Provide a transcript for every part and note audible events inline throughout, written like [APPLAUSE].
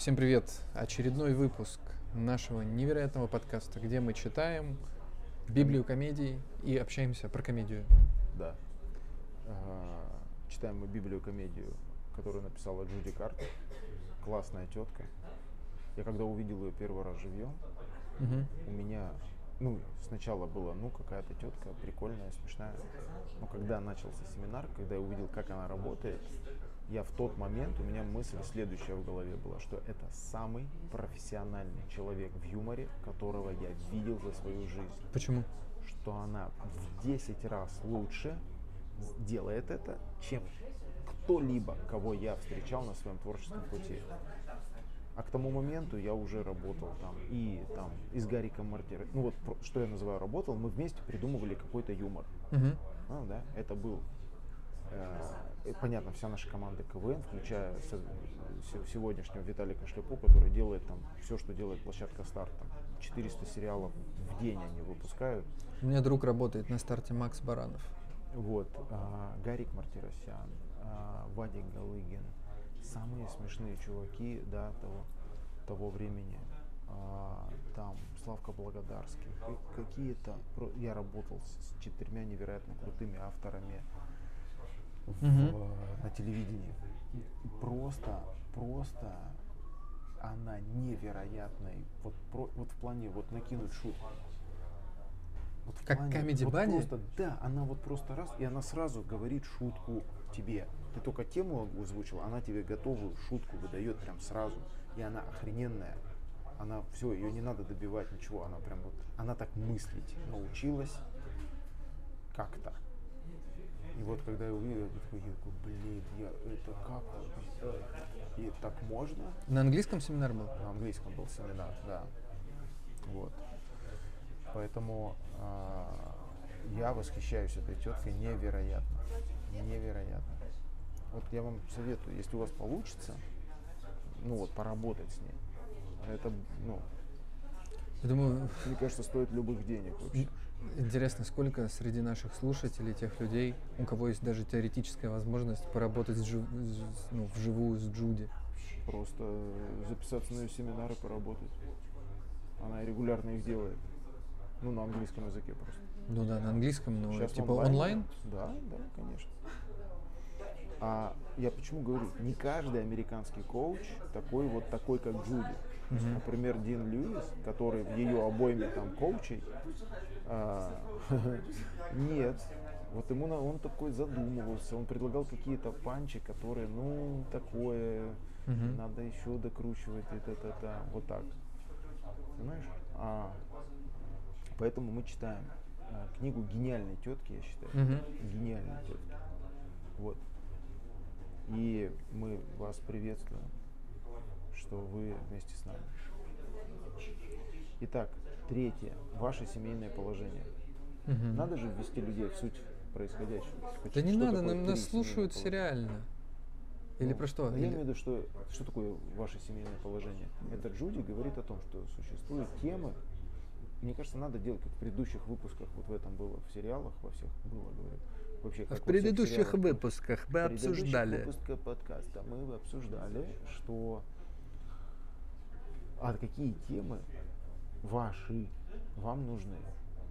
Всем привет! Очередной выпуск нашего невероятного подкаста, где мы читаем Библию комедий и общаемся про комедию. Да. А, Читаем мы Библию комедию, которую написала Джуди Картер. Классная тетка. Я когда увидел ее первый раз живьем, Мгм. у меня, ну, сначала было, ну, какая-то тетка прикольная, смешная. Но когда начался семинар, когда я увидел, как она работает, я в тот момент, у меня мысль следующая в голове была, что это самый профессиональный человек в юморе, которого я видел за свою жизнь. Почему? Что она в 10 раз лучше делает это, чем кто-либо, кого я встречал на своем творческом пути. А к тому моменту я уже работал там и там и с Гариком Мартирой. Ну вот что я называю работал, мы вместе придумывали какой-то юмор. Мгм. Ну, да, это был, э, э, понятно, вся наша команда КВН, включая сегодняшнего Виталика Шляпу, который делает там все, что делает площадка Старт. Там 400 сериалов в день они выпускают. У меня друг работает на старте Макс Баранов. Вот, а, Гарик Мартиросян, а, Вадик Галыгин, самые смешные чуваки, да, того, того времени. А, там Славка Благодарский, ка- какие-то, я работал с четырьмя невероятно крутыми авторами в- Мгм. на телевидении. И Просто, просто она невероятная. Вот, про- вот в плане вот накинуть шутку. Вот в Как плане- Comedy вот Bunny? просто, да, она вот просто раз, и она сразу говорит шутку тебе. Ты только тему озвучил, она тебе готовую шутку выдает прям сразу. И она охрененная. Она все, ее не надо добивать ничего. Она прям вот, она так мыслить научилась как-то. И вот когда я увидел, я такой, блин, я, это как? И так можно? На английском семинар был? На английском был семинар, да. Вот. Поэтому а, я восхищаюсь этой теткой невероятно. Невероятно. Вот я вам советую, если у вас получится, ну вот, поработать с ней. Это, ну, Я думаю, мне кажется, стоит любых денег вообще. Интересно, сколько среди наших слушателей, тех людей, у кого есть даже теоретическая возможность поработать с жив- с- ну, вживую с Джуди. Просто записаться на ее семинары, поработать. Она регулярно их делает. Ну, на английском языке просто. Ну да, на английском, но Щас типа онлайн? Да, да, конечно. А я почему говорю, не каждый американский коуч такой вот такой, как Джуди. Мгм. Например, Дин Льюис, который в ее обойме там коучей, а, [LAUGHS] нет. Вот ему он такой задумывался, он предлагал какие-то панчи, которые, ну, такое, Мгм. надо еще докручивать, и та-та-та, вот так. Понимаешь? А, поэтому мы читаем а, книгу гениальной тетки, я считаю. Мгм. Гениальной тетки. Вот. И мы вас приветствуем, что вы вместе с нами. Итак, третье. Ваше семейное положение. Мгм. Надо же ввести людей в суть происходящего. Хоть Да не надо, нам нас слушают положения. реально. Или Ну, про что? ну, Я Или- имею в виду, что, что такое ваше семейное положение. Это Джуди говорит о том, что существуют темы. Мне кажется, надо делать, как в предыдущих выпусках, вот в этом было, в сериалах во всех было, говорю. Вообще, как В предыдущих сериалах. выпусках мы обсуждали. выпусках подкаста мы обсуждали, что а какие темы ваши вам нужны.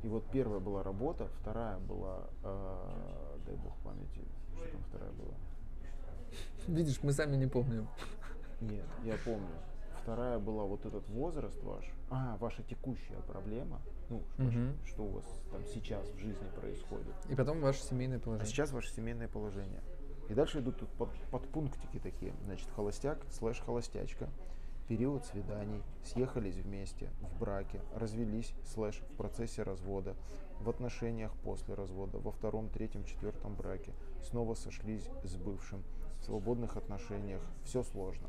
И вот первая была работа, вторая была, э, дай бог памяти, что там вторая была. Видишь, мы сами не помним. Нет, я помню. Вторая была вот этот возраст ваш. А, ваша текущая проблема. Ну, что, Мгм. что у вас там сейчас в жизни происходит. И потом ваше семейное А положение. сейчас ваше семейное положение. И дальше идут тут под, подпунктики такие. Значит, холостяк слэш холостячка. Период свиданий. Съехались вместе, в браке. Развелись слэш в процессе развода. В отношениях после развода. Во втором, третьем, четвертом браке. Снова сошлись с бывшим. В свободных отношениях. Все сложно.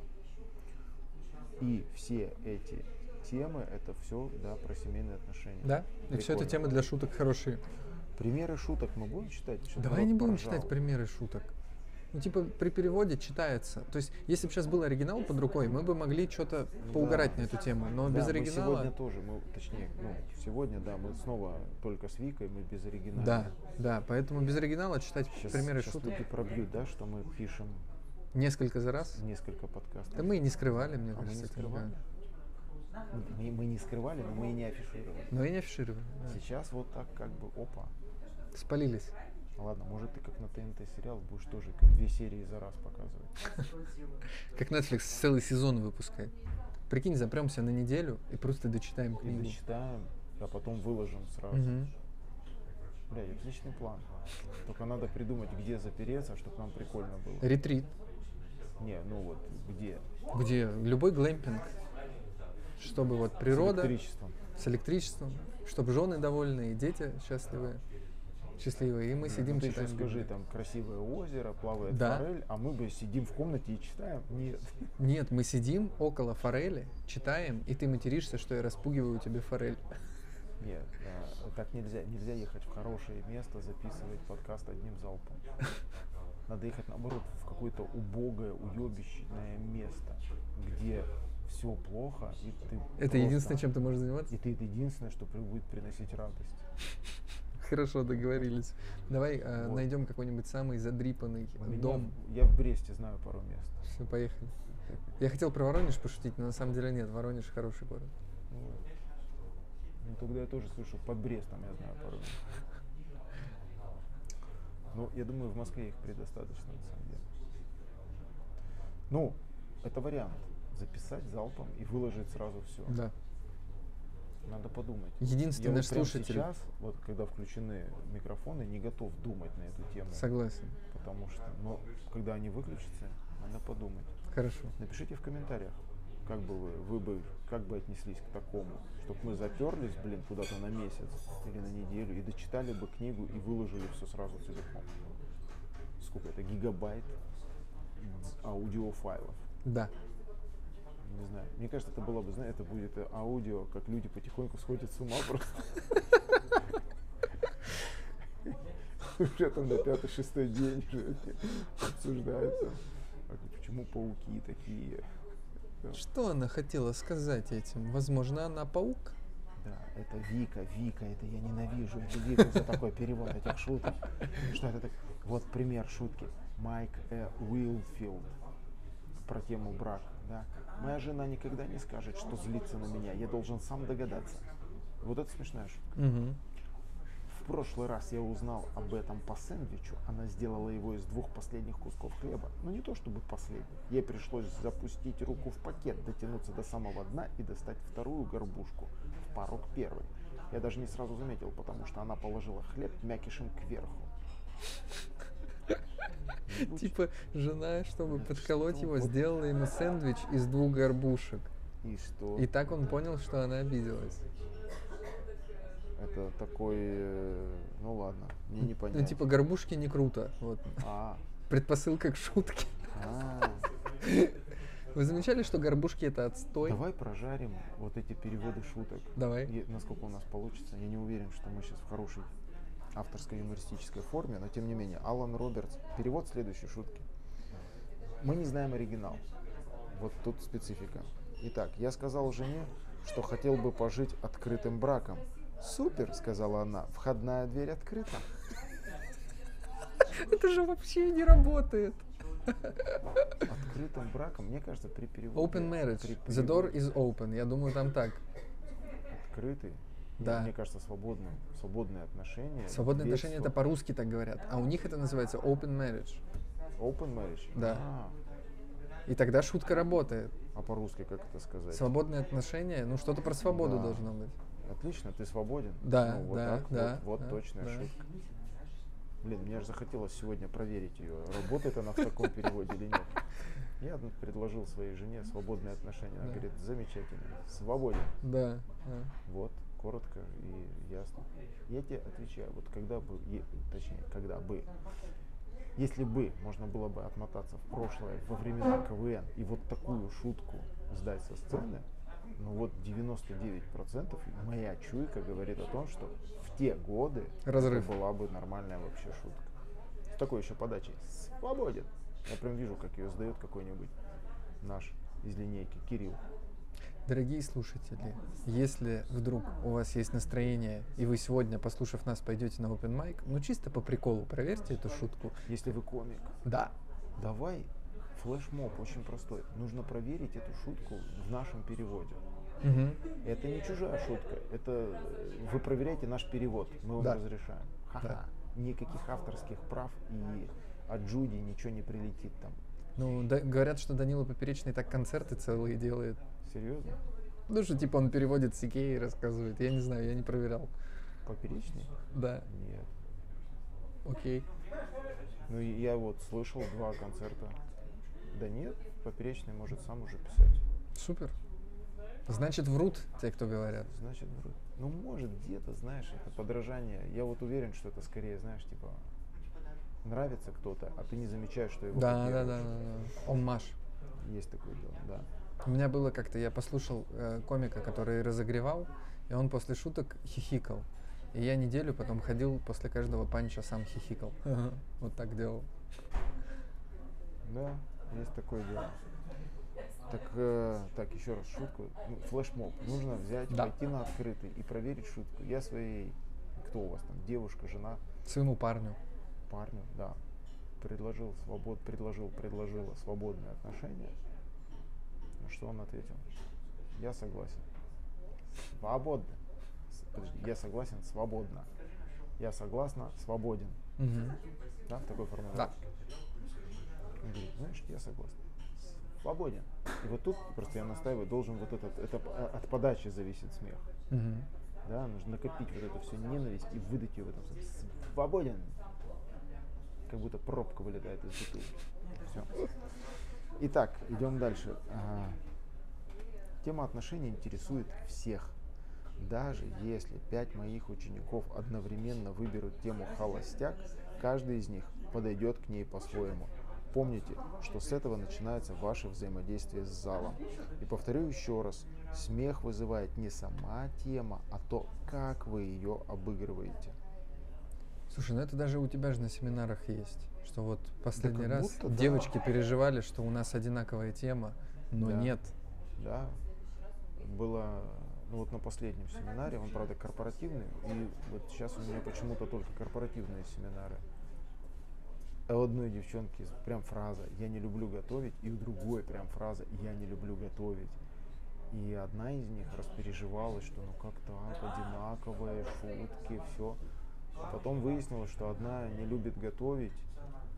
И все эти темы, это все, да, про семейные отношения. Да? И все это Прикольно. темы для шуток хорошие. Примеры шуток мы будем читать? Что-то Давай не будем поржал. читать примеры шуток. Ну, типа, при переводе читается. То есть, если бы сейчас был оригинал под рукой, мы бы могли что-то поугарать на эту тему. Но Да, без мы оригинала. сегодня тоже, мы, точнее, ну, сегодня, да, мы снова только с Викой, мы без оригинала. Да, да. Поэтому без оригинала читать Сейчас, примеры сейчас шуток. люди пробьют, да, что мы пишем Несколько за раз? Несколько подкастов. Да мы и не скрывали, мне А мы кажется. не это скрывали? Мы, мы не скрывали, но мы и не афишировали. Но и не афишировали. да. Сейчас вот так как бы, опа. Спалились. Ладно, может ты как на ТНТ сериал будешь тоже как две серии за раз показывать. [LAUGHS] Как Netflix целый сезон выпускает. Прикинь, запремся на неделю и просто дочитаем И книгу. дочитаем, а потом выложим сразу. Бля, отличный план. Только надо придумать, где запереться, чтобы нам прикольно было. Ретрит, Не, ну вот где? где любой глэмпинг, чтобы вот природа С электричеством. с электричеством, чтобы жены довольны и дети счастливые, счастливые, и мы сидим ну, ты еще читаем. скажи, Библию. там красивое озеро, плавает Да. форель, а мы бы сидим в комнате и читаем. Нет. [LAUGHS] Нет, мы сидим около форели, читаем, и ты материшься, что я распугиваю тебе форель. [LAUGHS] Нет, э, так нельзя. Нельзя ехать в хорошее место, записывать подкаст одним залпом. [LAUGHS] Надо ехать, наоборот, в какое-то убогое, уебищное место, где все плохо, и ты Это просто- единственное, чем ты можешь заниматься? И ты это единственное, что будет приносить радость. [LAUGHS] Хорошо, договорились. Давай э, Вот. найдем какой-нибудь самый задрипанный меня дом. Я в Бресте знаю пару мест. Все, поехали. Я хотел про Воронеж пошутить, но на самом деле нет. Воронеж хороший город. Вот. Ну, тогда я тоже слышу, под Брестом я знаю пару мест. Ну, я думаю, в Москве их предостаточно, на самом деле. Ну, это вариант. Записать залпом и выложить сразу все. Да. Надо подумать. Единственный я наш вот слушатель. сейчас, вот когда включены микрофоны, не готов думать на эту тему. Согласен. Потому что, но когда они выключатся, надо подумать. Хорошо. Напишите в комментариях, как бы вы, вы бы, как бы отнеслись к такому, чтобы мы заперлись, блин, куда-то на месяц или на неделю и дочитали бы книгу и выложили все сразу целиком. Сколько это? Гигабайт аудиофайлов. Да. Не знаю. Мне кажется, это было бы, знаешь, это будет аудио, как люди потихоньку сходят с ума [LAUGHS] просто. Уже там на пятый-шестой день [LAUGHS] обсуждается. а Почему пауки такие? Да. Что она хотела сказать этим? Возможно, она паук? Да, это Вика, Вика, это я ненавижу эту Вику за такой перевод этих шуток. Что это так? Вот пример шутки. Майк э, Уилфилд про тему брак. Да. Моя жена никогда не скажет, что злится на меня. Я должен сам догадаться. Вот это смешная шутка. Угу. В прошлый раз я узнал об этом по сэндвичу. Она сделала его из двух последних кусков хлеба. Но не то чтобы последний. Ей пришлось запустить руку в пакет, дотянуться до самого дна и достать вторую горбушку в порог первой. Я даже не сразу заметил, потому что она положила хлеб мякишем кверху. [LAUGHS] Типа жена, чтобы подколоть его, сделала ему сэндвич из двух горбушек. И что? И так он понял, что она обиделась. Это такой... э, Ну ладно, мне не понять. Ну, типа, горбушки не круто. Вот. А, Предпосылка к шутке. а. [LAUGHS] Вы замечали, что горбушки это отстой? Давай прожарим вот эти переводы шуток. Давай. Насколько у нас получится, я не уверен, что мы сейчас в хорошей авторской юмористической форме, но тем не менее, Алан Робертс, перевод следующей шутки. Мы не знаем оригинал. Вот тут специфика. Итак, я сказал жене, что хотел бы пожить открытым браком. Супер, сказала она, входная дверь открыта. [LAUGHS] Это же вообще не работает. [LAUGHS] Открытым браком, мне кажется, при переводе... Open marriage. при The door переводе is open. Я думаю, там так. Открытый. Да. Мне кажется, свободным, свободные отношения. Свободные отношения это по-русски так говорят. А у них это называется open marriage. Open marriage? Да. А, И тогда шутка работает. а по-русски как это сказать? Свободные отношения, ну что-то про свободу Да. должно быть. Отлично, ты свободен. Да, Ну, вот да, так да, Вот, вот да, точная да. шутка. Блин, мне же захотелось сегодня проверить ее, работает она в таком переводе или нет. Я предложил своей жене свободные отношения. Она Да. говорит, замечательно, свободен. Да. да. Вот, коротко и ясно. Я тебе отвечаю, вот когда бы, точнее, когда бы, если бы можно было бы отмотаться в прошлое, во времена КВН, и вот такую шутку сдать со сцены, ну вот 99% моя чуйка говорит о том, что в те годы Разрыв. это была бы нормальная вообще шутка. С такой еще подачей. Свободен. Я прям вижу, как ее сдает какой-нибудь наш из линейки Кирилл. Дорогие слушатели, если вдруг у вас есть настроение, и вы сегодня, послушав нас, пойдете на open mic, ну чисто по приколу проверьте эту шутку. Если вы комик, Да, давай Флешмоб очень простой. Нужно проверить эту шутку в нашем переводе. Мгм. Это не чужая шутка. Это вы проверяете наш перевод. Мы вам Да. разрешаем. Ха-ха. Да. Никаких авторских прав и от Джуди ничего не прилетит там. Ну, да- говорят, что Данила Поперечный так концерты целые делает. Серьезно? Ну, что типа он переводит с Икеи и рассказывает. Я не знаю, я не проверял. Поперечный? Да, Нет. окей. Ну, я вот слышал два концерта. Да нет, Поперечный может сам уже писать. Супер. Значит, врут те, кто говорят. Значит, врут. Ну, может, где-то, знаешь, это подражание. Я вот уверен, что это скорее, знаешь, типа, нравится кто-то, а ты не замечаешь, что его Да, да, да, да, да. Оммаж. Есть такое дело, да. У меня было как-то, я послушал э, комика, который разогревал, и он после шуток хихикал. И я неделю потом ходил после каждого панча сам хихикал. Вот так делал. Да, есть такое дело. Так, э, так, еще раз шутку. Ну, флешмоб. Нужно взять, Да. пойти на открытый и проверить шутку. Я своей, кто у вас там, девушка, жена, Сыну парню. парню, да, предложил свобод, предложил, предложила свободные отношения. На что он ответил? Я согласен. Свободно. Подожди, я согласен свободно. Я согласна, свободен. Мгм. Да, в такой формулировке. Он говорит, знаешь, я согласен. Свободен. И вот тут просто я настаиваю, должен вот этот, это а- от подачи зависит смех. Мгм. Да, нужно накопить вот эту всю ненависть и выдать ее в этом. Свободен. Как будто пробка вылетает из бутылки. Все. Итак, идем дальше. А, Тема отношений интересует всех. Даже если пять моих учеников одновременно выберут тему холостяк, каждый из них подойдет к ней по-своему. Помните, что с этого начинается ваше взаимодействие с залом. И повторю еще раз, смех вызывает не сама тема, а то, как вы ее обыгрываете. Слушай, ну это даже у тебя же на семинарах есть. Что вот последний как раз будто да. девочки переживали, что у нас одинаковая тема, но Да. нет. Да, было, ну вот на последнем семинаре, он, правда, корпоративный, и вот сейчас у меня почему-то только корпоративные семинары. А у одной девчонки прям фраза «я не люблю готовить», и у другой прям фраза «я не люблю готовить». И одна из них распереживалась, что ну как так, одинаковые шутки, все. А потом выяснилось, что одна не любит готовить,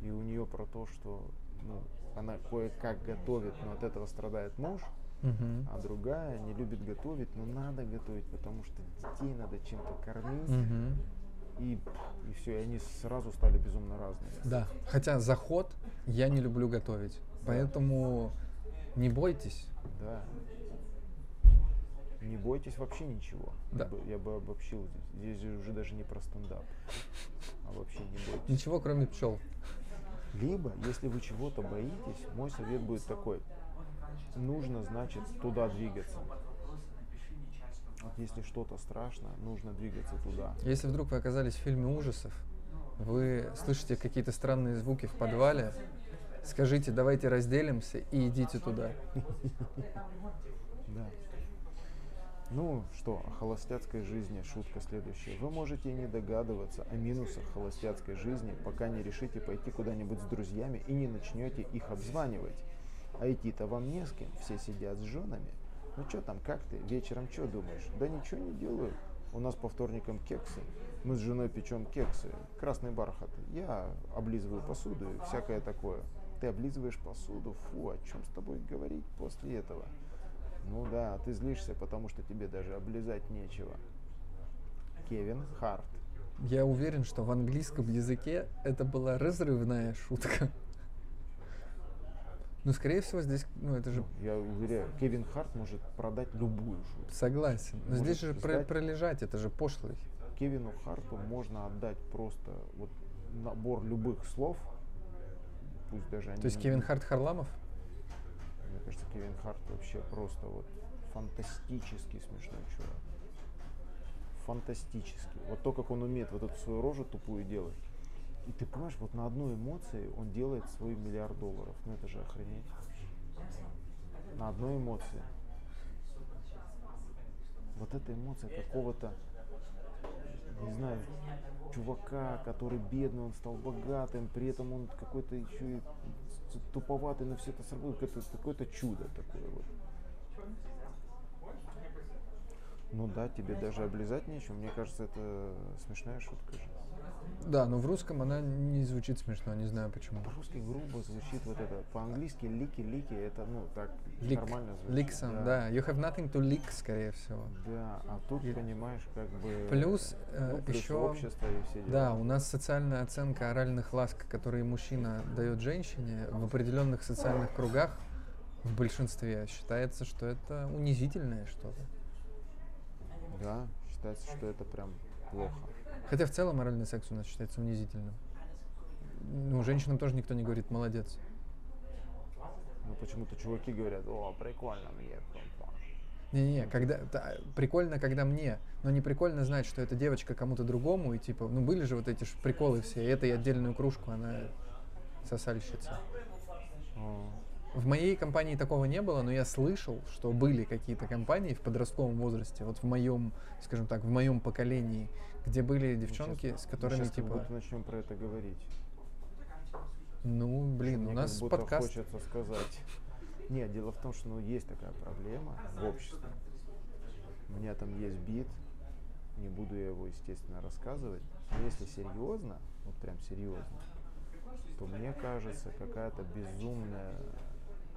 и у нее про то, что ну, она кое-как готовит, но от этого страдает муж, Мгм. а другая не любит готовить, но надо готовить, потому что детей надо чем-то кормить, Мгм. И, и все, и они сразу стали безумно разными. Да. Хотя заход я не люблю готовить. Поэтому не бойтесь. Да. Не бойтесь вообще ничего. Да. Я, бы, я бы обобщил здесь. Здесь же уже даже не про стендап, а вообще не бойтесь. Ничего, кроме пчел. Либо, если вы чего-то боитесь, мой совет будет такой. Нужно, значит, туда двигаться. Если что-то страшно, нужно двигаться туда. Если вдруг вы оказались в фильме ужасов, вы слышите какие-то странные звуки в подвале, скажите, давайте разделимся и идите туда. Да. Ну что, о холостяцкой жизни шутка следующая. Вы можете не догадываться о минусах холостяцкой жизни, пока не решите пойти куда-нибудь с друзьями и не начнете их обзванивать. А идти-то вам не с кем, все сидят с женами. Ну что там, как ты? Вечером что думаешь? Да ничего не делаю. У нас по вторникам кексы. Мы с женой печем кексы. Красный бархат. Я облизываю посуду и всякое такое. Ты облизываешь посуду? Фу, о чем с тобой говорить после этого? Ну да, ты злишься, потому что тебе даже облизать нечего. Кевин Харт. Я уверен, что в английском языке это была разрывная шутка. Ну, скорее всего, здесь, ну, это же Ну, я уверяю, Кевин Харт может продать любую шутку. согласен. Но Может здесь же сдать- пролежать, это же пошлый. Кевину Харту можно отдать просто вот набор любых слов, пусть даже они... То есть не- Кевин Харт Харламов? Мне кажется, Кевин Харт вообще просто вот фантастически смешной чувак. Фантастически. Вот то, как он умеет вот эту свою рожу тупую делать. И ты понимаешь, вот на одной эмоции он делает свой миллиард долларов. Ну это же охренеть. На одной эмоции. Вот эта эмоция какого-то, не знаю, чувака, который бедный, он стал богатым, при этом он какой-то еще и туповатый, но все это сработает, это какое-то чудо такое вот. Ну да, тебе даже облизать нечего. Мне кажется, это смешная шутка же. Да, но в русском она не звучит смешно, не знаю почему. По-русски грубо звучит вот это. По-английски лики-лики, это, ну, так Лик, нормально звучит. ликсом, да. You have nothing to lick, скорее всего. Да, а тут, И- понимаешь, как бы... Плюс, ну, э, плюс еще, общество и все дела. да, у нас социальная оценка оральных ласк, которые мужчина дает женщине, в определенных социальных кругах, в большинстве, считается, что это унизительное что-то. Да, считается, что это прям плохо. Хотя в целом оральный секс у нас считается унизительным. Ну, женщинам тоже никто не говорит «молодец». Ну, почему-то чуваки говорят, о, прикольно мне. пам-пам». Не-не, когда да, прикольно, когда мне, но не прикольно знать, что эта девочка кому-то другому, и типа, ну были же вот эти ж приколы все, и этой отдельную кружку она сосальщица. О, В моей компании такого не было, но я слышал, что были какие-то компании в подростковом возрасте, вот в моем, скажем так, в моем поколении, где были ну, девчонки, щас- с мы которыми щас как типа, будто начнем про это говорить. ну блин, Мне у как нас будто подкаст. хочется сказать. Нет, дело в том, что ну, есть такая проблема в обществе. У меня там есть бит, не буду я его, естественно, рассказывать. Но если серьезно, вот прям серьезно, то мне кажется, какая-то безумная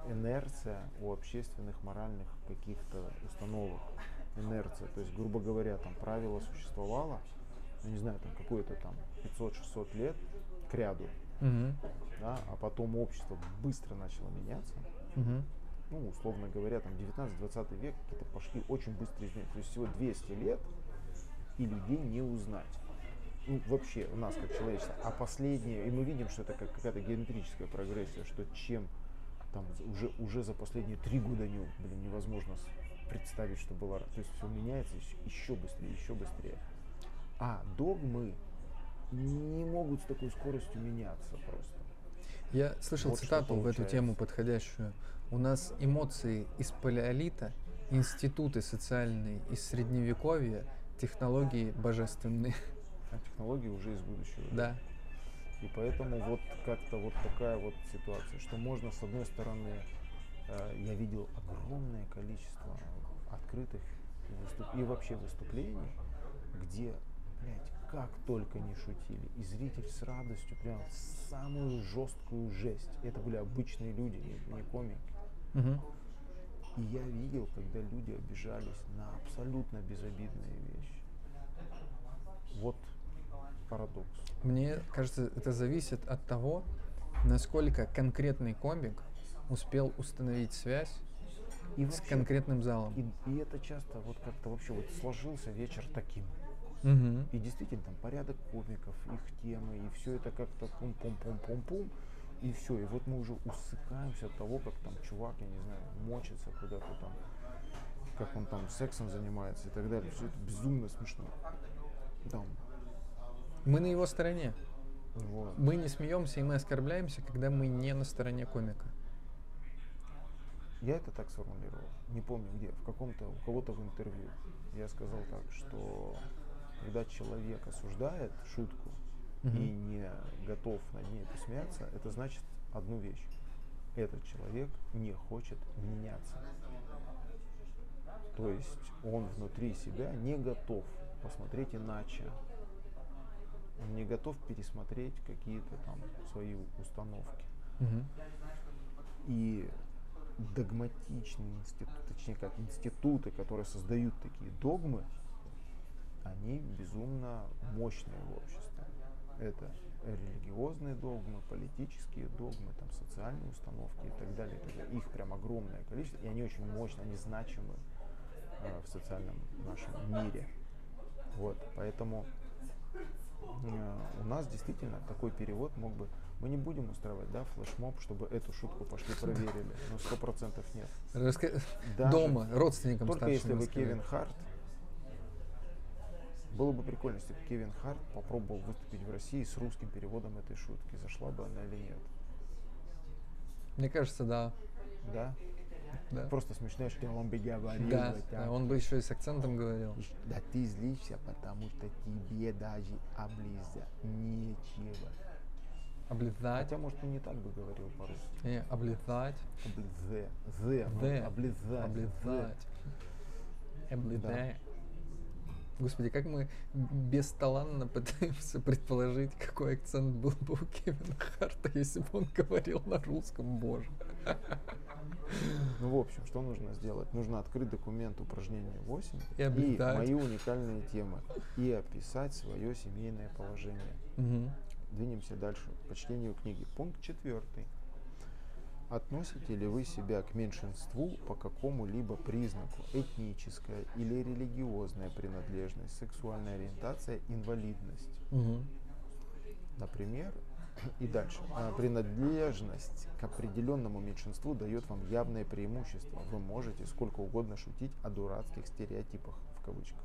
инерция у общественных моральных каких-то установок. Инерция. То есть, грубо говоря, там правило существовало, ну не знаю, там какое-то там 500-600 лет к ряду, Мгм, да, а потом общество быстро начало меняться, мгм. ну, условно говоря, там 19-20 век какие-то пошли очень быстрые изменения. То есть всего 200 лет и людей не узнать. Ну, вообще, у нас как человечество. А последнее, и мы видим, что это как какая-то геометрическая прогрессия, что чем там уже, уже за последние три года не, блин, невозможно представить, что было. То есть все меняется еще, быстрее, еще быстрее. А догмы не могут с такой скоростью меняться просто. Я слышал Вот цитату в эту тему подходящую. У нас эмоции из палеолита, институты социальные из средневековья, технологии божественные. А технологии уже из будущего. Да. И поэтому вот как-то вот такая вот ситуация, что можно с одной стороны, э, я видел огромное количество открытых выступ- и вообще выступлений, где, блядь, как только не шутили, и зритель с радостью прям самую жесткую жесть. Это были обычные люди, не, не комики. Мгм. И я видел, когда люди обижались на абсолютно безобидные вещи. Вот парадокс. Мне кажется, это зависит от того, насколько конкретный комик успел установить связь И с вообще- конкретным залом. И, и это часто вот как-то вообще вот сложился вечер таким. Мгм. И действительно там порядок комиков, их темы, и все это как-то пум-пум-пум-пум-пум. И все, и вот мы уже усыкаемся от того, как там чувак, я не знаю, мочится куда-то там, как он там сексом занимается и так далее. Все это безумно смешно. Там, Мы на его стороне. вот. Мы не смеемся и мы оскорбляемся, когда мы не на стороне комика. Я это так сформулировал, не помню где, в каком-то, у кого-то в интервью. Я сказал так, что когда человек осуждает шутку и Мгм. не готов над ней посмеяться, это значит одну вещь. Этот человек не хочет меняться. То есть он внутри себя не готов посмотреть иначе. Он не готов пересмотреть какие-то там свои установки. Мгм. И догматичные институты, точнее как институты, которые создают такие догмы, они безумно мощные в обществе. Это религиозные догмы, политические догмы, там, социальные установки и так далее. и. Их прям огромное количество, и они очень мощные, они значимы э, в социальном нашем мире. Вот, поэтому э, у нас действительно такой перевод мог бы... Мы не будем устраивать, да, флешмоб, чтобы эту шутку пошли [LAUGHS] проверили. Ну, сто процентов нет. Раска- Даже Дома, родственникам Только если бы рассказать. Кевин Харт... Было бы прикольно, если бы Кевин Харт попробовал выступить в России с русским переводом этой шутки. Зашла бы она или нет. Мне кажется, да. Да? Да, Просто смешно, что он бы говорил да, вот да, он бы еще и с акцентом говорил. Да ты злишься, потому что тебе даже облиза нечего. Облизать. Хотя, может, он не так бы говорил по-русски. Не, облизать. Облизе. Зе. ну, Зе. Облизать. Облизать. Облизать. Господи, как мы бесталанно пытаемся предположить, какой акцент был бы у Кевина Харта, если бы он говорил на русском, боже. Ну, в общем, что нужно сделать? Нужно открыть документ упражнения 8 И облизать. мои уникальные темы и описать свое семейное положение. Мгм. Двинемся дальше по чтению книги. Пункт четвертый. Относите ли вы себя к меньшинству по какому-либо признаку? Этническая или религиозная принадлежность, сексуальная ориентация, инвалидность? Мгм. Например, [CLEARS THROAT] и дальше. А, Принадлежность к определенному меньшинству дает вам явное преимущество. Вы можете сколько угодно шутить о дурацких стереотипах, в кавычках.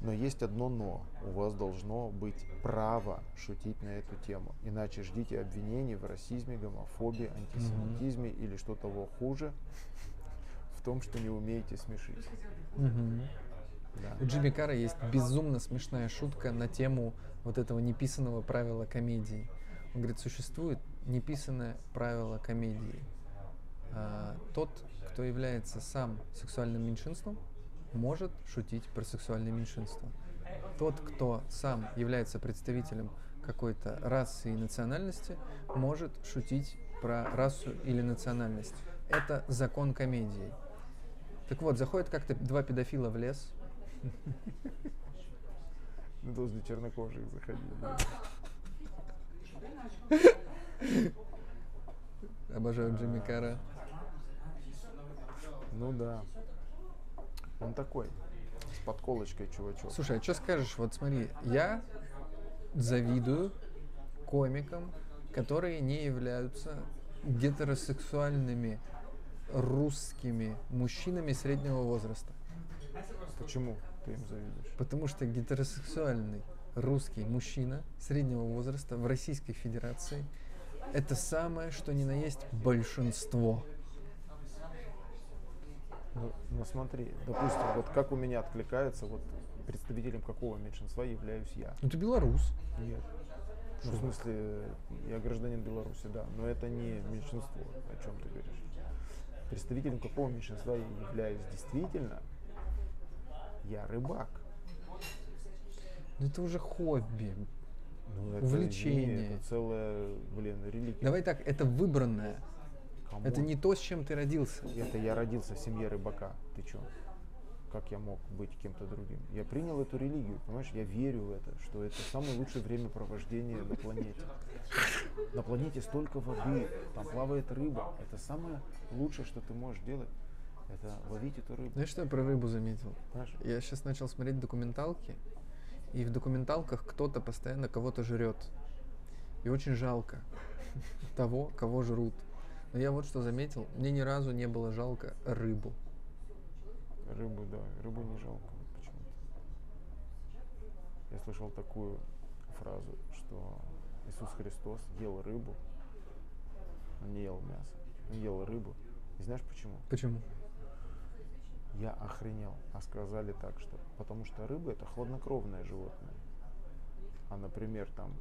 Но есть одно но. У вас должно быть право шутить на эту тему. Иначе ждите обвинений в расизме, гомофобии, антисемитизме или что того хуже в том, что не умеете смешить. Мгм. Да. У Джимми Карра есть безумно смешная шутка на тему вот этого неписанного правила комедии. Он говорит, существует неписанное правило комедии. А, тот, кто является сам сексуальным меньшинством, может шутить про сексуальное меньшинство. Тот, кто сам является представителем какой-то расы и национальности, может шутить про расу или национальность. Это закон комедии. Так вот, заходят как-то два педофила в лес, Ну, Возле чернокожих заходили. да. Обожаю Джимми Карра. Ну да. Он такой. С подколочкой чувачок. Слушай, а что скажешь? Вот смотри, я завидую комикам, которые не являются гетеросексуальными русскими мужчинами среднего возраста. Почему ты им завидуешь? Потому что гетеросексуальный русский мужчина среднего возраста в Российской Федерации это самое, что ни на есть большинство. Ну, ну смотри, допустим, вот как у меня откликается, вот представителем какого меньшинства являюсь я. Ну ты белорус. Нет. Ну, в смысле, я гражданин Беларуси, да, но это не меньшинство, о чем ты говоришь. Представителем какого меньшинства я являюсь действительно, я рыбак. Ну это уже хобби. Ну, это, Увлечение. извини, Это целая, блин, религия. Давай так, это выбранное. Come on. Это не то, с чем ты родился. Это я родился в семье рыбака. Ты чё? Как я мог быть кем-то другим? Я принял эту религию, понимаешь? Я верю в это, что это самое лучшее времяпровождение на планете. На планете столько воды, там плавает рыба. Это самое лучшее, что ты можешь делать. Это ловить эту рыбу. Знаешь, что я про рыбу заметил? Знаешь? Я сейчас начал смотреть документалки, и в документалках кто-то постоянно кого-то жрет. И очень жалко того, кого жрут. Но я вот что заметил, мне ни разу не было жалко рыбу. Рыбу, да, рыбу не жалко почему-то. Я слышал такую фразу, что Иисус Христос ел рыбу, он не ел мясо, он ел рыбу. И знаешь почему? Почему? Я охренел. А сказали так, что потому что рыба это хладнокровное животное. А, например, там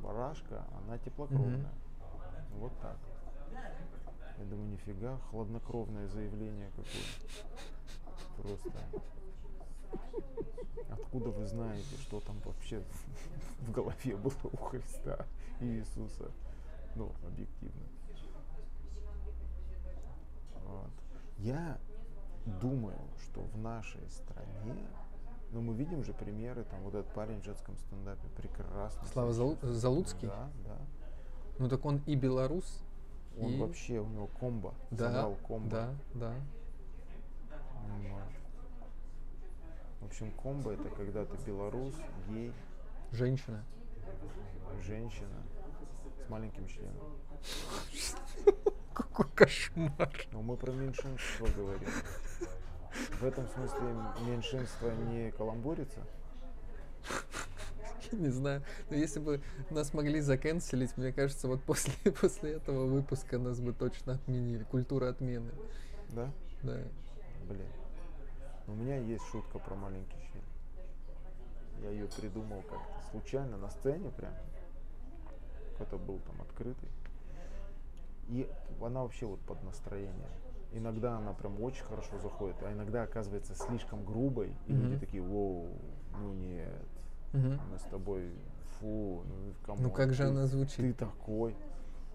барашка, она теплокровная. Вот так. Я думаю, нифига, хладнокровное заявление какое. Просто. Откуда вы знаете, что там вообще в голове было у Христа и Иисуса? Ну, объективно. Вот. Я думаю, что в нашей стране, ну мы видим же примеры, там вот этот парень в детском стендапе прекрасно. Слава Залу-. Залуцкий? Да, да. Ну так он и белорус, Он и... вообще, у него комбо, да, собрал комбо. да, да. В общем, комбо это когда ты белорус, гей, Женщина. женщина с маленьким членом. Какой кошмар. Но мы про меньшинство говорим. В этом смысле меньшинство не каламбурится. [LAUGHS] Не знаю. Но если бы нас могли заканцелить, мне кажется, вот после, [LAUGHS] после этого выпуска нас бы точно отменили. Культура отмены. Да? Да. Блин. У меня есть шутка про маленький член. Я ее придумал как-то случайно на сцене прям. какой-то был там открытый. И она вообще вот под настроение. Иногда она прям очень хорошо заходит, а иногда оказывается слишком грубой, и Мгм. люди такие, воу, ну нет, Мгм. мы с тобой, фу, ну Ну come on, как же ты- она звучит? Ты такой.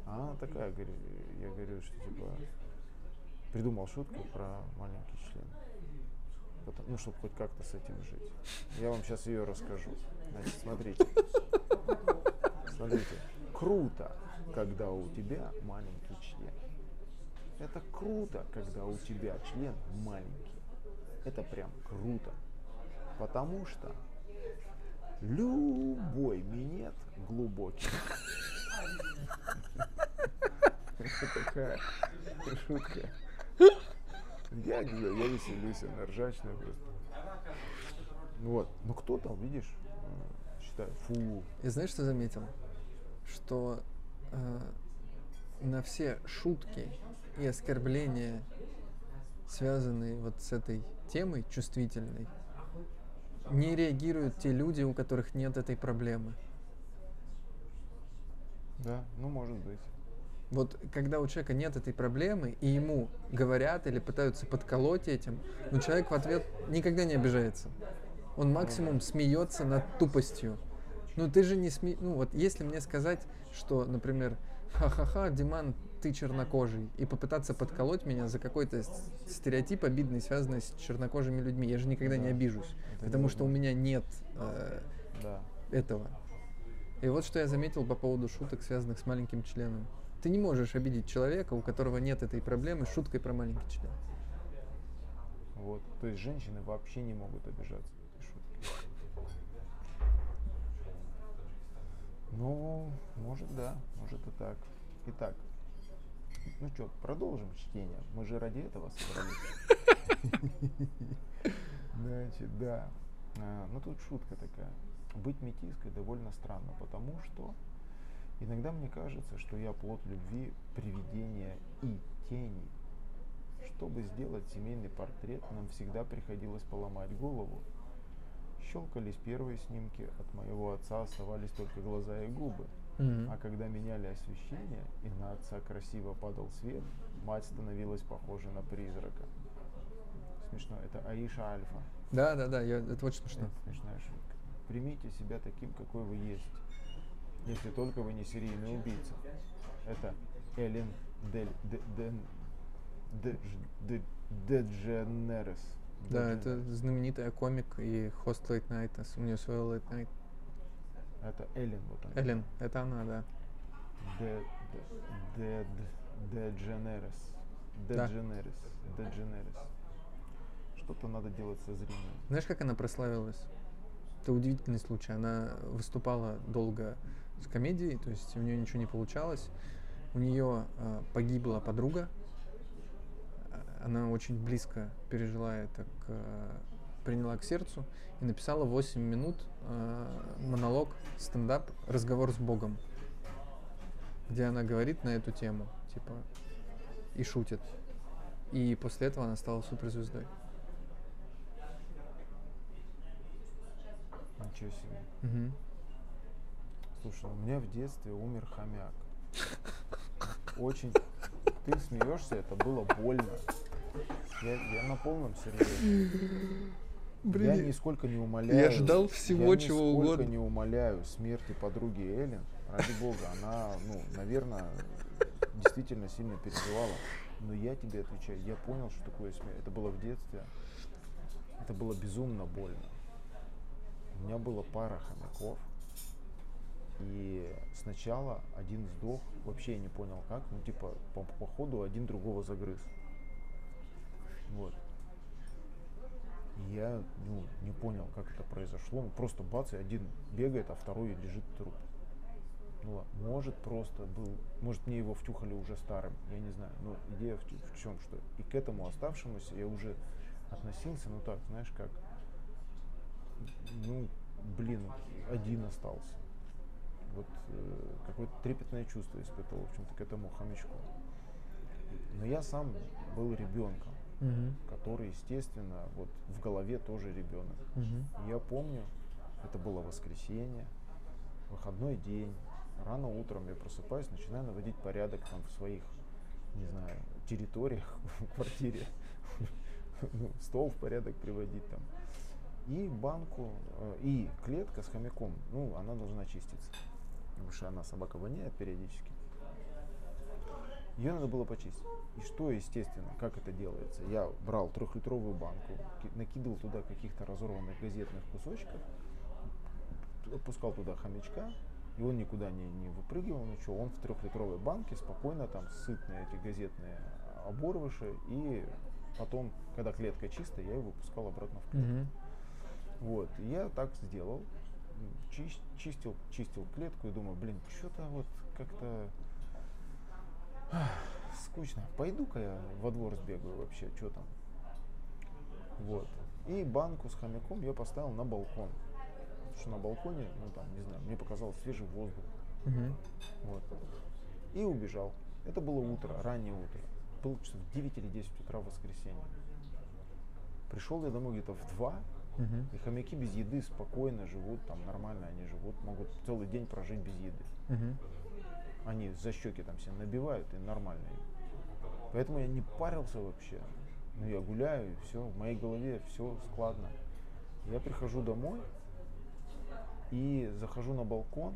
А она такая, говорю, я говорю, что типа придумал шутку про маленький член. Потом- ну, чтобы хоть как-то с этим жить. Я вам сейчас ее расскажу. Значит, смотрите. Смотрите. Круто, когда у тебя маленький член. Это круто, когда у тебя член маленький. Это прям круто. Потому что любой минет глубокий. Это такая шутка. Я, знаю, я веселюсь, она ржачная просто. Вот. Ну кто там, видишь, э, считает, фу, И знаешь, что заметил? Что э, на все шутки и оскорбления, связанные вот с этой темой чувствительной, не реагируют те люди, у которых нет этой проблемы. да, ну может быть. Вот когда у человека нет этой проблемы, и ему говорят или пытаются подколоть этим, но человек в ответ никогда не обижается. Он максимум смеется над тупостью. Ну ты же не сме... Ну вот если мне сказать, что, например, ха-ха-ха, Диман, ты чернокожий, и попытаться подколоть меня за какой-то стереотип обидный, связанный с чернокожими людьми, я же никогда не Да, обижусь, это потому что у меня нет э, Да. этого. И вот что я заметил по поводу шуток, связанных с маленьким членом. Ты не можешь обидеть человека, у которого нет этой проблемы, шуткой про маленький член. Вот. То есть женщины вообще не могут обижаться. Ну, может да, может и так. Итак, ну что, продолжим чтение. Мы же ради этого собрались. Значит, да. А, Ну тут шутка такая. Быть метиской довольно странно, потому что иногда мне кажется, что я плод любви, привидения и тени. Чтобы сделать семейный портрет, нам всегда приходилось поломать голову. Щелкались первые снимки, от моего отца оставались только глаза и губы. А когда меняли освещение, и на отца красиво падал свет, мать становилась похожа на призрака. Смешно, это Аиша Альфа. Да, да, да, я, это очень смешно. Это смешная шутка. Примите себя таким, какой вы есть. Если только вы не серийный убийца. Это Эллен Дель Де- Дедженерес. Да, это знаменитая комик и хост Late Night, у нее свой Late Night. Это Эллен, вот она. Эллен, это она, да. Дед- Дедженерес. Да. Что-то надо делать со зрением. Знаешь, как она прославилась? Это удивительный случай. Она выступала долго с комедией, то есть у нее ничего не получалось. У нее э, погибла подруга. Она очень близко пережила это, к, э, приняла к сердцу и написала 8 минут э, монолог, стендап, разговор с Богом, где она говорит на эту тему, типа, и шутит. И после этого она стала суперзвездой. Ничего себе. Мгм. Слушай, у меня в детстве умер хомяк. Очень. Ты смеешься, это было больно. Я, я на полном серьезе. Я Блин, нисколько не умоляю. ждал всего, я чего угодно. не умоляю смерти подруги Эллен. Ради бога, она, ну, наверное, действительно сильно переживала. Но я тебе отвечаю, я понял, что такое смерть. Это было в детстве. Это было безумно больно. У меня было пара хомяков. И сначала один сдох, вообще я не понял как, ну типа по, по ходу один другого загрыз. Вот. И я ну, не понял, как это произошло. Ну, просто бац, и один бегает, а второй лежит труп. Ну ладно, может просто был, может мне его втюхали уже старым, я не знаю. Но идея в, в чем, что и к этому оставшемуся я уже относился, ну так, знаешь, как, ну, блин, один остался. Вот э, какое-то трепетное чувство испытывал, в общем-то, к этому хомячку. Но я сам был ребенком, Мгм. который, естественно, вот в голове тоже ребенок. И Я помню, это было воскресенье, выходной день. рано утром я просыпаюсь, начинаю наводить порядок там в своих, не знаю, территориях, [LAUGHS] в квартире, ну, стол в порядок приводить там. И банку, э, и клетка с хомяком, ну, она должна чиститься. Потому что она, собака, воняет периодически. Ее надо было почистить. И что, естественно, как это делается? Я брал трехлитровую банку, накидывал туда каких-то разорванных газетных кусочков, опускал туда хомячка, и он никуда не, не выпрыгивал, ничего. Он в трехлитровой банке спокойно там сытные эти газетные оборвыши, и потом, когда клетка чистая, я ее выпускал обратно в клетку. Мгм. Вот, и я так сделал, чис- чистил, чистил клетку и думаю, блин, что-то вот как-то скучно. Пойду-ка я во двор сбегаю вообще, что там. Вот. И банку с хомяком я поставил на балкон. Потому что на балконе, ну там, не знаю, мне показалось свежий воздух. Мгм. Вот. И убежал. Это было утро, раннее утро. Было часов 9 или 10 утра в воскресенье. Пришел я домой где-то в 2, Мгм. и хомяки без еды спокойно живут, там нормально они живут, могут целый день прожить без еды. Мгм. Они за щеки там себе набивают и нормально. Поэтому я не парился вообще. Ну, я гуляю, и все, в моей голове все складно. Я прихожу домой и захожу на балкон,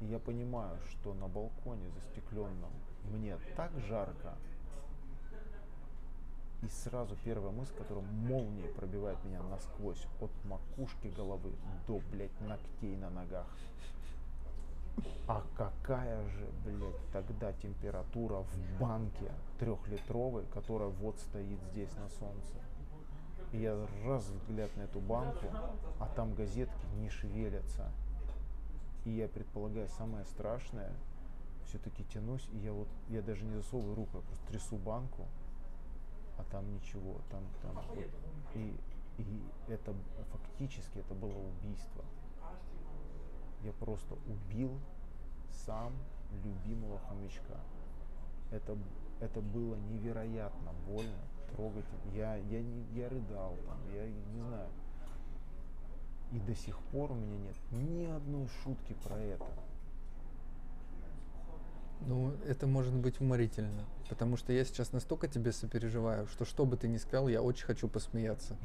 и я понимаю, что на балконе застекленном мне так жарко, и сразу первая мысль, которая молнией пробивает меня насквозь, от макушки головы до, блядь, ногтей на ногах. А какая же, блядь, тогда температура в банке трехлитровой, которая вот стоит здесь на солнце. И я раз взгляд на эту банку, а там газетки не шевелятся. И я предполагаю, самое страшное, все-таки тянусь, и я вот, я даже не засовываю руку, я просто трясу банку, а там ничего, там, там и, и это фактически это было убийство. Я просто убил сам любимого хомячка. Это, это было невероятно больно, трогательно. Я, я, не, я рыдал там, я не знаю. И до сих пор у меня нет ни одной шутки про это. Ну, это может быть уморительно, потому что я сейчас настолько тебе сопереживаю, что что бы ты ни сказал, я очень хочу посмеяться.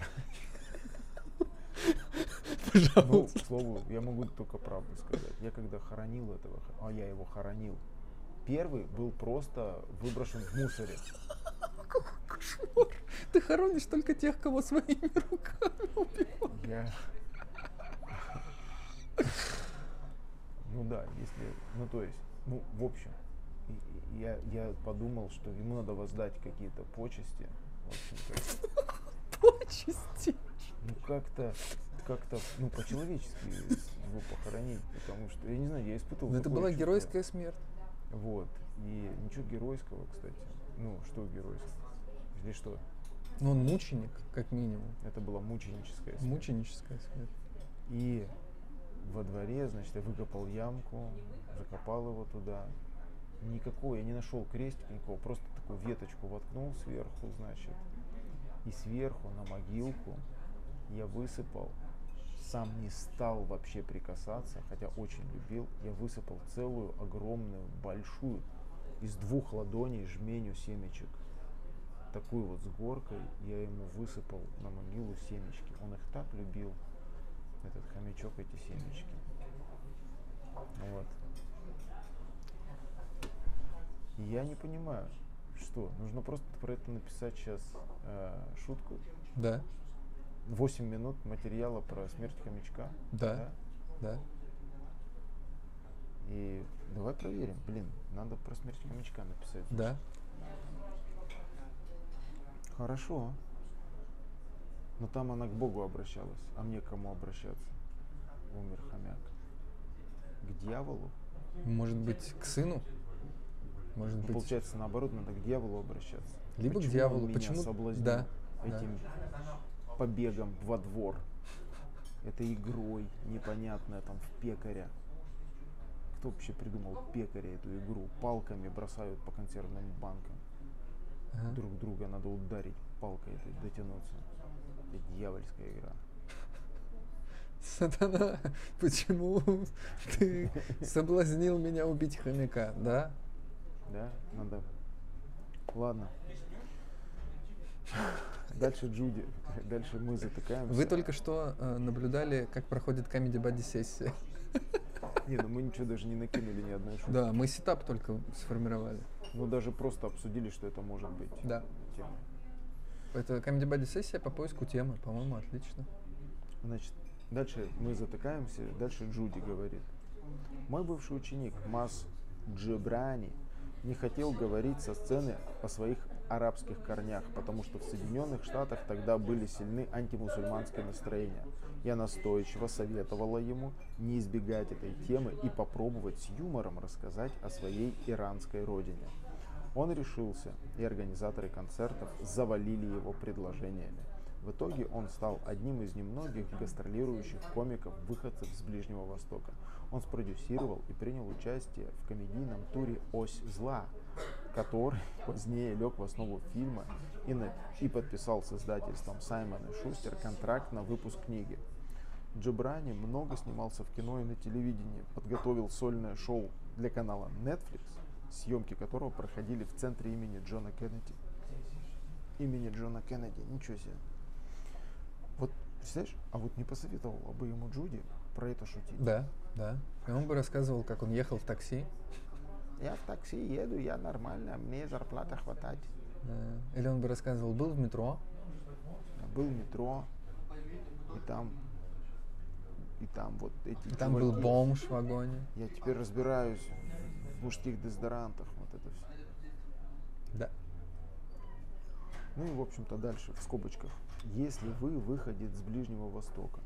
[LAUGHS] Ну, Пожалуйста. к слову, я могу только правду сказать. Я когда хоронил этого, а я его хоронил, первый был просто выброшен в мусоре. Кошмар. Ты хоронишь только тех, кого своими руками убил. Я... Ну да, если, ну то есть, ну в общем, я, я подумал, что ему надо воздать какие-то почести. В общем, как- [LAUGHS] Почести. ну как-то, как-то, ну по-человечески его похоронить, потому что, я не знаю, я испытывал Но Ну, это была чувство. геройская смерть. Вот. И ничего геройского, кстати. Ну, что геройского? Или что? Но он мученик, как минимум. Это была мученическая смерть. Мученическая смерть. И во дворе, значит, я выкопал ямку, закопал его туда. Никакого, я не нашел крестика никакого, просто такую веточку воткнул сверху, значит. И сверху на могилку я высыпал, сам не стал вообще прикасаться, хотя очень любил, я высыпал целую огромную, большую, из двух ладоней жменю семечек. Такую вот с горкой я ему высыпал на могилу семечки. Он их так любил, этот хомячок, эти семечки. Вот. Я не понимаю, что нужно просто про это написать сейчас э, шутку. Да, 8 минут материала про смерть хомячка. Да. да. И давай проверим. Блин, надо про смерть хомячка написать. Да. Хорошо. Но там она к Богу обращалась. А мне к кому обращаться? Умер хомяк. К дьяволу? Может быть, к сыну? Может Ну, быть, Получается, наоборот, надо к дьяволу обращаться. Либо к Почему он дьяволу. меня Почему? соблазнил Да, да. Побегом во двор, этой игрой непонятная там в пекаря. Кто вообще придумал пекаря эту игру? Палками бросают по консервным банкам. Ага. Друг друга надо ударить палкой этой, дотянуться. Это дьявольская игра. Сатана, почему ты соблазнил меня убить хомяка, да? Да, надо. Ладно. [LAUGHS] Дальше Джуди. Дальше мы затыкаемся. Вы только что э, наблюдали, как проходит комедий бади сессия. [LAUGHS] Не, ну мы ничего даже не накинули ни одной шутки. Да, мы сетап только сформировали. Ну даже просто обсудили, что это может быть Да. тема. Это комедий бади сессия по поиску темы, по-моему, отлично. Значит, дальше мы затыкаемся, дальше Джуди говорит. Мой бывший ученик Мас Джебрани не хотел говорить со сцены о своих арабских корнях, потому что в Соединенных Штатах тогда были сильны антимусульманские настроения. Я настойчиво советовала ему не избегать этой темы и попробовать с юмором рассказать о своей иранской родине. Он решился, и организаторы концертов завалили его предложениями. В итоге он стал одним из немногих гастролирующих комиков-выходцев с Ближнего Востока. Он спродюсировал и принял участие в комедийном туре «Ось зла», который [LAUGHS] позднее лег в основу фильма и, на- и подписал с издательством Саймон и Шустер контракт на выпуск книги. Джабрани много снимался в кино и на телевидении, подготовил сольное шоу для канала Netflix, съемки которого проходили в центре имени Джона Кеннеди. Имени Джона Кеннеди, ничего себе. Вот, представляешь, а вот не посоветовала бы ему Джуди про это шутить. Да, да. И он бы рассказывал, как он ехал в такси. Я в такси еду, я нормально, мне зарплата хватать. э, Или он бы рассказывал, был в метро, Был в метро, и там, и там вот эти и там был бомж в вагоне. Я теперь разбираюсь в мужских дезодорантах, вот это все. Да. Ну и, в общем-то, дальше, в скобочках. Если вы выходец с Ближнего Востока,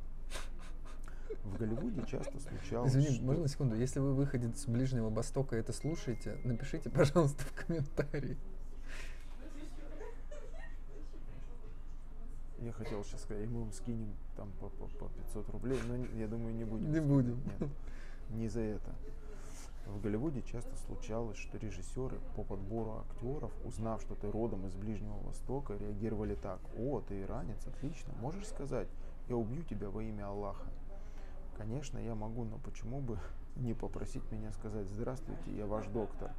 в Голливуде часто случалось, Извини, что- можно на секунду? Если вы выходец с Ближнего Востока и это слушаете, напишите, пожалуйста, в комментарии. Я хотел сейчас сказать, и мы вам скинем там по, по, по 500 рублей, но я думаю, не будем. Не будем. Нет, не за это. В Голливуде часто случалось, что режиссеры по подбору актеров, узнав, что ты родом из Ближнего Востока, реагировали так. О, ты иранец, отлично. Можешь сказать, я убью тебя во имя Аллаха. Конечно, я могу, но почему бы [LAUGHS] не попросить меня сказать «Здравствуйте, я ваш доктор».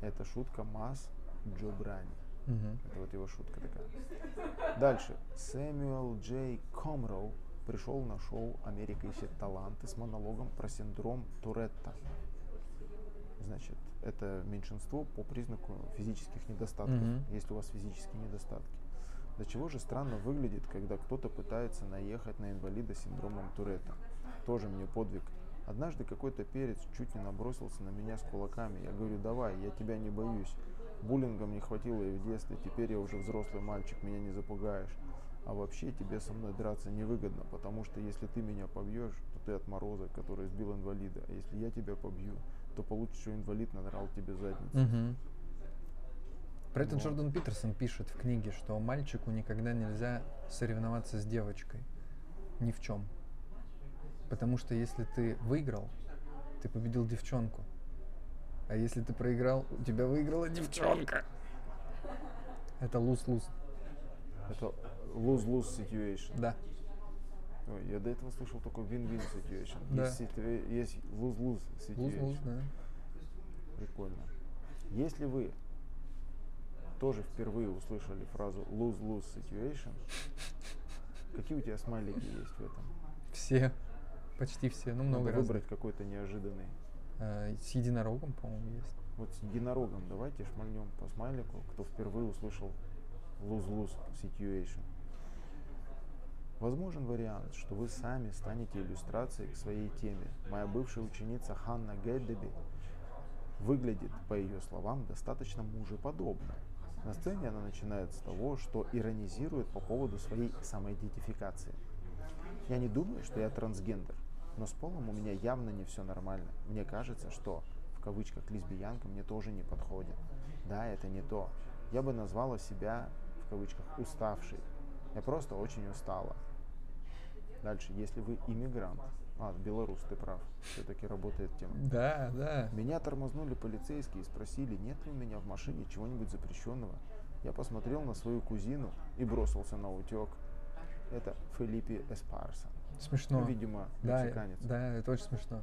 Это шутка Мас Джобрани. Мгм. Это вот его шутка такая. Дальше. Сэмюэл Джей Комроу пришел на шоу «Америка ищет таланты» с монологом про синдром Туретта. Значит, это меньшинство по признаку физических недостатков, Мгм. если у вас физические недостатки. До чего же странно выглядит, когда кто-то пытается наехать на инвалида с синдромом Туретта. Тоже мне подвиг. Однажды какой-то перец чуть не набросился на меня с кулаками. Я говорю, давай, я тебя не боюсь. Буллингом не хватило и в детстве, теперь я уже взрослый мальчик, меня не запугаешь. А вообще тебе со мной драться невыгодно, потому что если ты меня побьешь, то ты отморозок, который сбил инвалида. А если я тебя побью, то получится, что инвалид надрал тебе задницу. Мгм. Про это Вот. Джордан Питерсон пишет в книге, что мальчику никогда нельзя соревноваться с девочкой. Ни в чем. Потому что если ты выиграл, ты победил девчонку. А если ты проиграл, у тебя выиграла девчонка. Это луз-луз. Это lose-lose situation. Да. Ой, я до этого слышал только win-win situation. Да. Есть, есть lose-lose situation. Луз-луз, да. Прикольно. Если вы тоже впервые услышали фразу lose-lose situation, какие у тебя смайлики есть в этом? Все. Почти все. Ну, много Надо разных. выбрать какой-то неожиданный. Э, С единорогом, по-моему, есть. Вот с единорогом давайте шмальнем по смайлику, кто впервые услышал lose-lose situation. Возможен вариант, что вы сами станете иллюстрацией к своей теме. Моя бывшая ученица Ханна Гэддеби выглядит, по ее словам, достаточно мужеподобно. На сцене она начинает с того, что иронизирует по поводу своей самоидентификации. Я не думаю, что я трансгендер, но с полом у меня явно не все нормально. Мне кажется, что в кавычках лесбиянка мне тоже не подходит. Да, это не то. Я бы назвала себя в кавычках уставшей. Я просто очень устала. Дальше, если вы иммигрант, а, белорус, ты прав, все-таки работает тема. Да, да. Меня тормознули полицейские и спросили, нет ли у меня в машине чего-нибудь запрещенного. Я посмотрел на свою кузину и бросился на утек. Это Филиппи Эспарса. Смешно. Ну, видимо, Да, мексиканец. да, это очень смешно.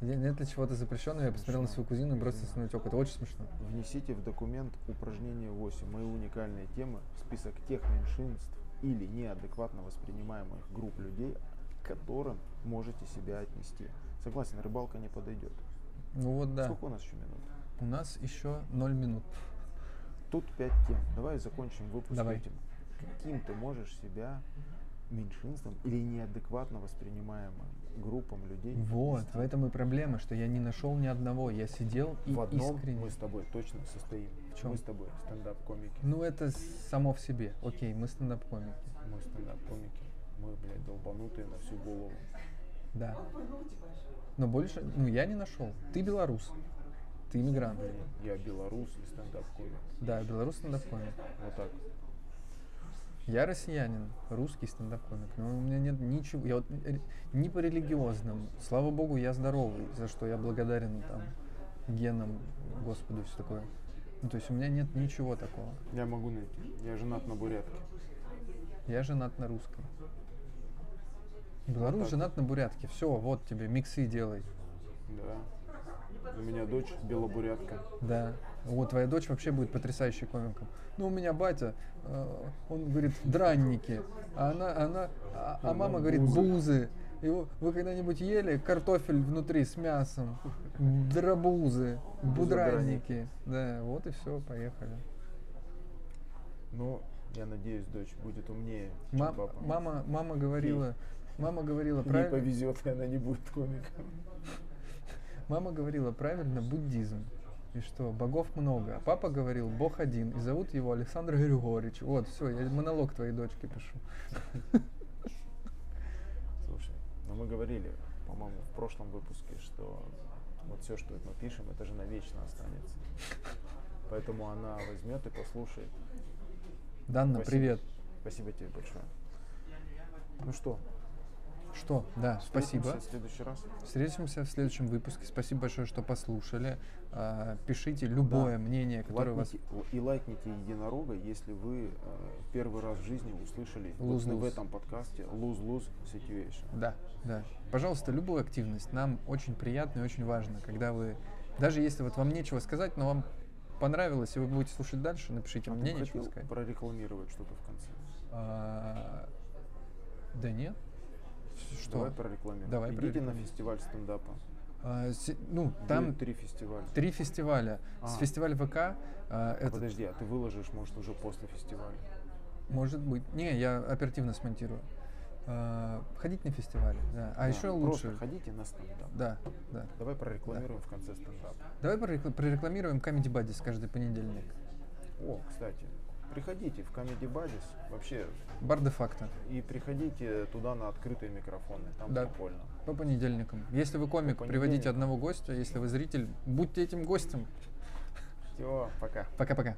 Нет ли чего-то запрещенного? Я посмотрел на свою кузину и бросился на утек. Это очень смешно. Внесите в документ упражнение 8 «Мои уникальные темы» в список тех меньшинств или неадекватно воспринимаемых групп людей, к которым можете себя отнести. Согласен, рыбалка не подойдет. Ну вот да. Сколько у нас еще минут? У нас еще 0 минут. Тут пять тем. Давай закончим выпуск Давай. этим. Каким ты можешь себя меньшинством или неадекватно воспринимаемым группам людей Вот, в этом и проблема, что я не нашел ни одного. Я сидел и В одном искренне. мы с тобой точно состоим. В чем? Мы с тобой стендап-комики. Ну это само в себе. Окей, мы стендап-комики. Мы стендап-комики. Мы, блядь, долбанутые на всю голову. Да. Но больше, ну я не нашел. Ты белорус. Ты иммигрант. Я белорус и стендап-комик. Да, белорус стендап-комик. Вот так. Я россиянин, русский стендап-комик, но у меня нет ничего, я вот ре- ни по религиозному, слава богу, я здоровый, за что я благодарен там генам, Господу, все такое. Ну, то есть у меня нет ничего такого. Я могу найти. Я женат на бурятке. Я женат на русском. Белорус так. женат на бурятке. Все, вот тебе, миксы делай. Да. У меня дочь белобурятка. Да. Вот твоя дочь вообще будет потрясающей комиком. Ну, у меня батя, э, он говорит дранники, а она, она, а, а мама говорит бузы. И вы вы когда-нибудь ели картофель внутри с мясом? Дробузы, будранники. Да, вот и все, поехали. Но я надеюсь, дочь будет умнее, чем Ма- папа. мама, мама говорила, мама говорила правильно. повезет, и она не будет комиком. Мама говорила правильно буддизм. И что, богов много. А папа говорил, Бог один. И зовут его Александр Григорьевич. Вот, все, я монолог твоей дочке пишу. Слушай, ну мы говорили, по-моему, в прошлом выпуске, что вот все, что мы пишем, это же навечно останется. Поэтому она возьмет и послушает. Данна, Спасибо. привет. Спасибо тебе большое. Ну что, Что? Да, спасибо. встретимся в следующий раз. Встретимся в следующем выпуске. Спасибо большое, что послушали. А, Пишите любое Да. мнение, которое у вас... Лайкните- и лайкните единорога, если вы э, первый раз в жизни услышали вот в Lose-lose. этом подкасте lose-lose situation. Да, да. Пожалуйста, любую активность. Нам очень приятно и очень важно, когда вы... Даже если вот вам нечего сказать, но вам понравилось, и вы будете слушать дальше, напишите, А мне нечего сказать. прорекламировать что-то в конце? А, Да нет. Что? Давай прорекламируем. Давай Идите на прорекламируем. фестиваль стендапа. А, се- ну, там три фестиваля. три фестиваля. С А. фестиваля ВК, а, А это Подожди, а ты выложишь, может, уже после фестиваля? может быть. Не, я оперативно смонтирую. А, ходить на фестивале, да. А Да, еще лучше. ходите на стендап. Да, да. Давай прорекламируем в конце стендапа. Давай прорекла- прорекламируем Comedy Buddies каждый понедельник. О, кстати, приходите в Comedy Buddies, вообще, Бар де факто. и приходите туда на открытые микрофоны, там Да. прикольно. По понедельникам. Если вы комик, приводите одного гостя. Если вы зритель, будьте этим гостем. Все, пока. Пока-пока.